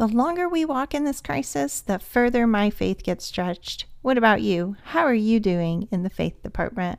the longer we walk in this crisis, the further my faith gets stretched. What about you? How are you doing in the faith department?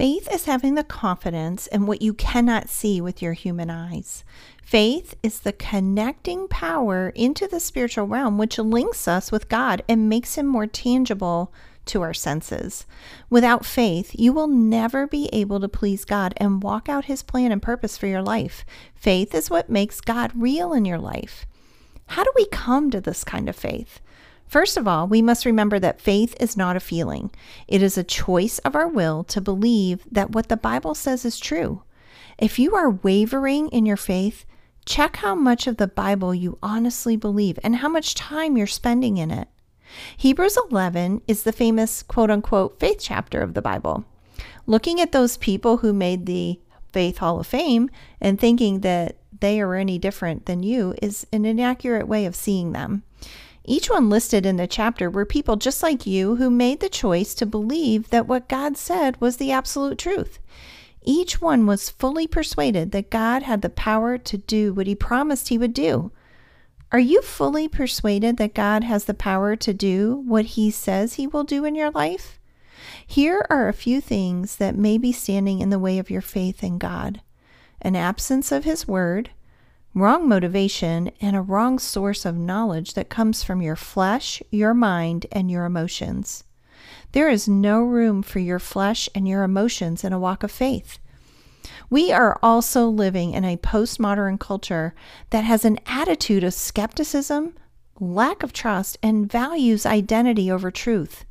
Faith is having the confidence in what you cannot see with your human eyes. Faith is the connecting power into the spiritual realm, which links us with God and makes Him more tangible to our senses. Without faith, you will never be able to please God and walk out His plan and purpose for your life. Faith is what makes God real in your life. How do we come to this kind of faith? First of all, we must remember that faith is not a feeling. It is a choice of our will to believe that what the Bible says is true. If you are wavering in your faith, check how much of the Bible you honestly believe and how much time you're spending in it. Hebrews 11 is the famous quote unquote faith chapter of the Bible. Looking at those people who made the Faith Hall of Fame and thinking that they are any different than you is an inaccurate way of seeing them. Each one listed in the chapter were people just like you who made the choice to believe that what God said was the absolute truth. Each one was fully persuaded that God had the power to do what he promised he would do. Are you fully persuaded that God has the power to do what he says he will do in your life? Here are a few things that may be standing in the way of your faith in God an absence of his word, wrong motivation, and a wrong source of knowledge that comes from your flesh, your mind, and your emotions. There is no room for your flesh and your emotions in a walk of faith. We are also living in a postmodern culture that has an attitude of skepticism, lack of trust, and values identity over truth.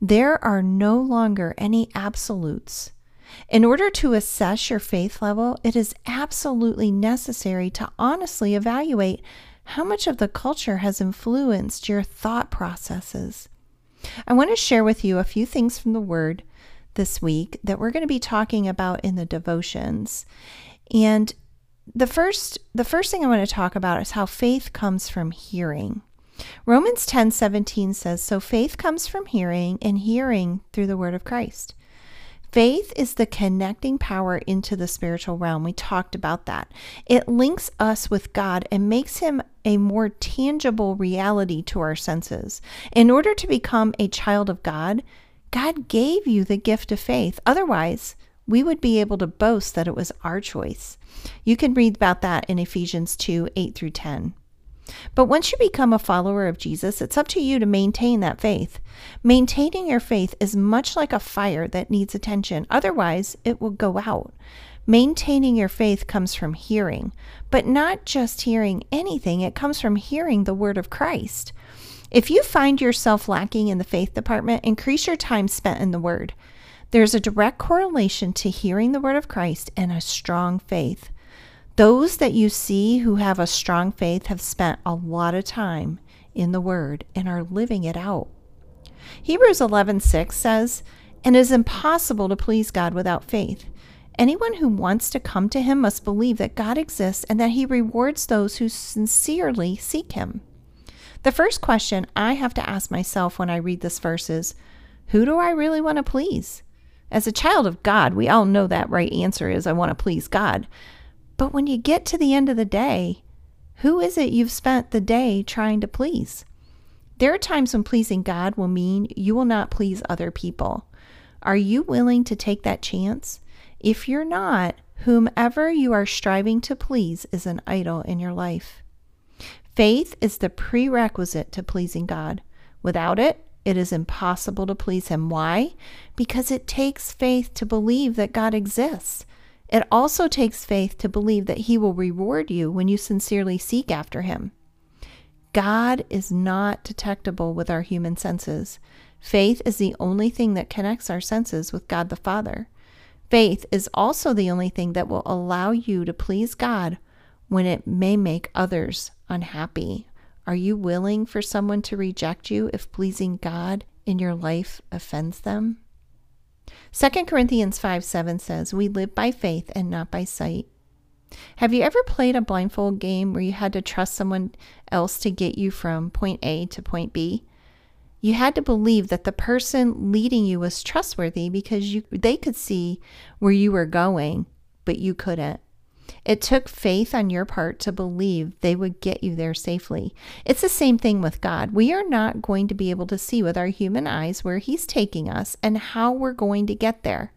There are no longer any absolutes. In order to assess your faith level, it is absolutely necessary to honestly evaluate how much of the culture has influenced your thought processes. I want to share with you a few things from the Word this week that we're going to be talking about in the devotions. And the first the first thing I want to talk about is how faith comes from hearing. Romans 10:17 says, "So faith comes from hearing and hearing through the word of Christ." Faith is the connecting power into the spiritual realm. We talked about that. It links us with God and makes Him a more tangible reality to our senses. In order to become a child of God, God gave you the gift of faith. Otherwise, we would be able to boast that it was our choice. You can read about that in Ephesians 2 8 through 10. But once you become a follower of Jesus, it's up to you to maintain that faith. Maintaining your faith is much like a fire that needs attention, otherwise, it will go out. Maintaining your faith comes from hearing, but not just hearing anything, it comes from hearing the word of Christ. If you find yourself lacking in the faith department, increase your time spent in the word. There's a direct correlation to hearing the word of Christ and a strong faith. Those that you see who have a strong faith have spent a lot of time in the word and are living it out. Hebrews 11:6 says, "And it is impossible to please God without faith. Anyone who wants to come to him must believe that God exists and that he rewards those who sincerely seek him." The first question I have to ask myself when I read this verse is, who do I really want to please? As a child of God, we all know that right answer is I want to please God. But when you get to the end of the day, who is it you've spent the day trying to please? There are times when pleasing God will mean you will not please other people. Are you willing to take that chance? If you're not, whomever you are striving to please is an idol in your life. Faith is the prerequisite to pleasing God. Without it, it is impossible to please Him. Why? Because it takes faith to believe that God exists. It also takes faith to believe that He will reward you when you sincerely seek after Him. God is not detectable with our human senses. Faith is the only thing that connects our senses with God the Father. Faith is also the only thing that will allow you to please God when it may make others unhappy? Are you willing for someone to reject you if pleasing God in your life offends them? 2 Corinthians 5 7 says, We live by faith and not by sight. Have you ever played a blindfold game where you had to trust someone else to get you from point A to point B? You had to believe that the person leading you was trustworthy because you they could see where you were going, but you couldn't. It took faith on your part to believe they would get you there safely. It's the same thing with God. We are not going to be able to see with our human eyes where He's taking us and how we're going to get there.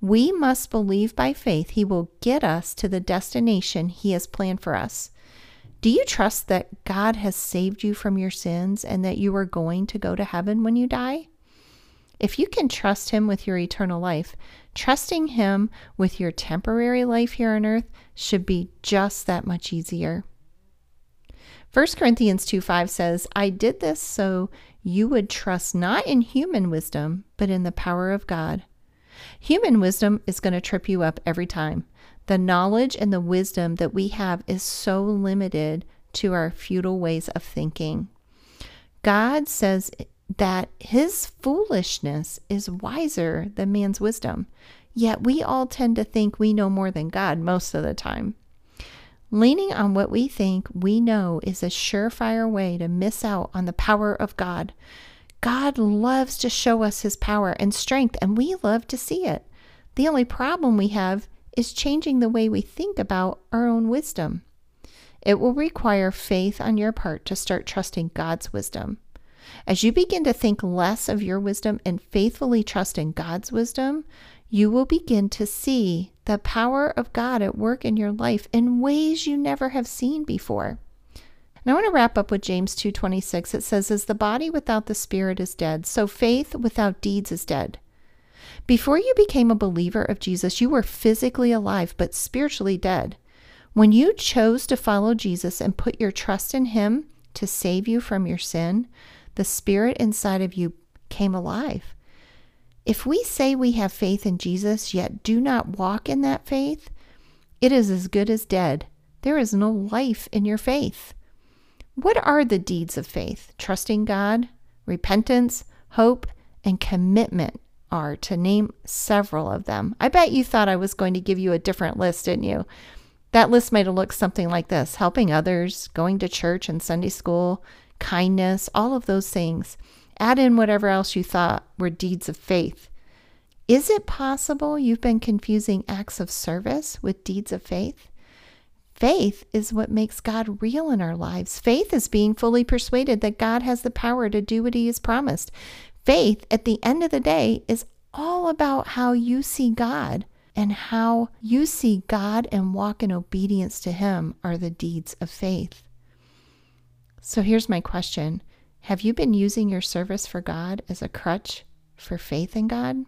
We must believe by faith He will get us to the destination He has planned for us. Do you trust that God has saved you from your sins and that you are going to go to heaven when you die? If you can trust Him with your eternal life, trusting Him with your temporary life here on earth should be just that much easier. 1 Corinthians 2 5 says, I did this so you would trust not in human wisdom, but in the power of God. Human wisdom is going to trip you up every time. The knowledge and the wisdom that we have is so limited to our futile ways of thinking. God says that his foolishness is wiser than man's wisdom. Yet we all tend to think we know more than God most of the time. Leaning on what we think we know is a surefire way to miss out on the power of God. God loves to show us his power and strength, and we love to see it. The only problem we have is changing the way we think about our own wisdom. It will require faith on your part to start trusting God's wisdom. As you begin to think less of your wisdom and faithfully trust in God's wisdom, you will begin to see the power of God at work in your life in ways you never have seen before. And I want to wrap up with James 2:26. It says as the body without the spirit is dead, so faith without deeds is dead. Before you became a believer of Jesus, you were physically alive but spiritually dead. When you chose to follow Jesus and put your trust in him to save you from your sin, the spirit inside of you came alive. If we say we have faith in Jesus, yet do not walk in that faith, it is as good as dead. There is no life in your faith. What are the deeds of faith? Trusting God, repentance, hope, and commitment are, to name several of them. I bet you thought I was going to give you a different list, didn't you? That list might have looked something like this helping others, going to church and Sunday school, kindness, all of those things. Add in whatever else you thought were deeds of faith. Is it possible you've been confusing acts of service with deeds of faith? Faith is what makes God real in our lives. Faith is being fully persuaded that God has the power to do what He has promised. Faith, at the end of the day, is all about how you see God, and how you see God and walk in obedience to Him are the deeds of faith. So here's my question Have you been using your service for God as a crutch for faith in God?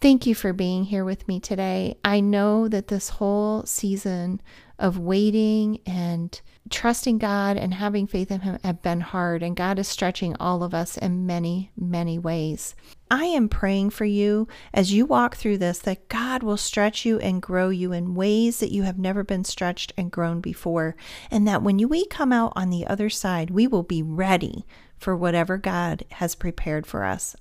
Thank you for being here with me today. I know that this whole season of waiting and trusting God and having faith in Him have been hard, and God is stretching all of us in many, many ways. I am praying for you as you walk through this that God will stretch you and grow you in ways that you have never been stretched and grown before, and that when we come out on the other side, we will be ready for whatever God has prepared for us.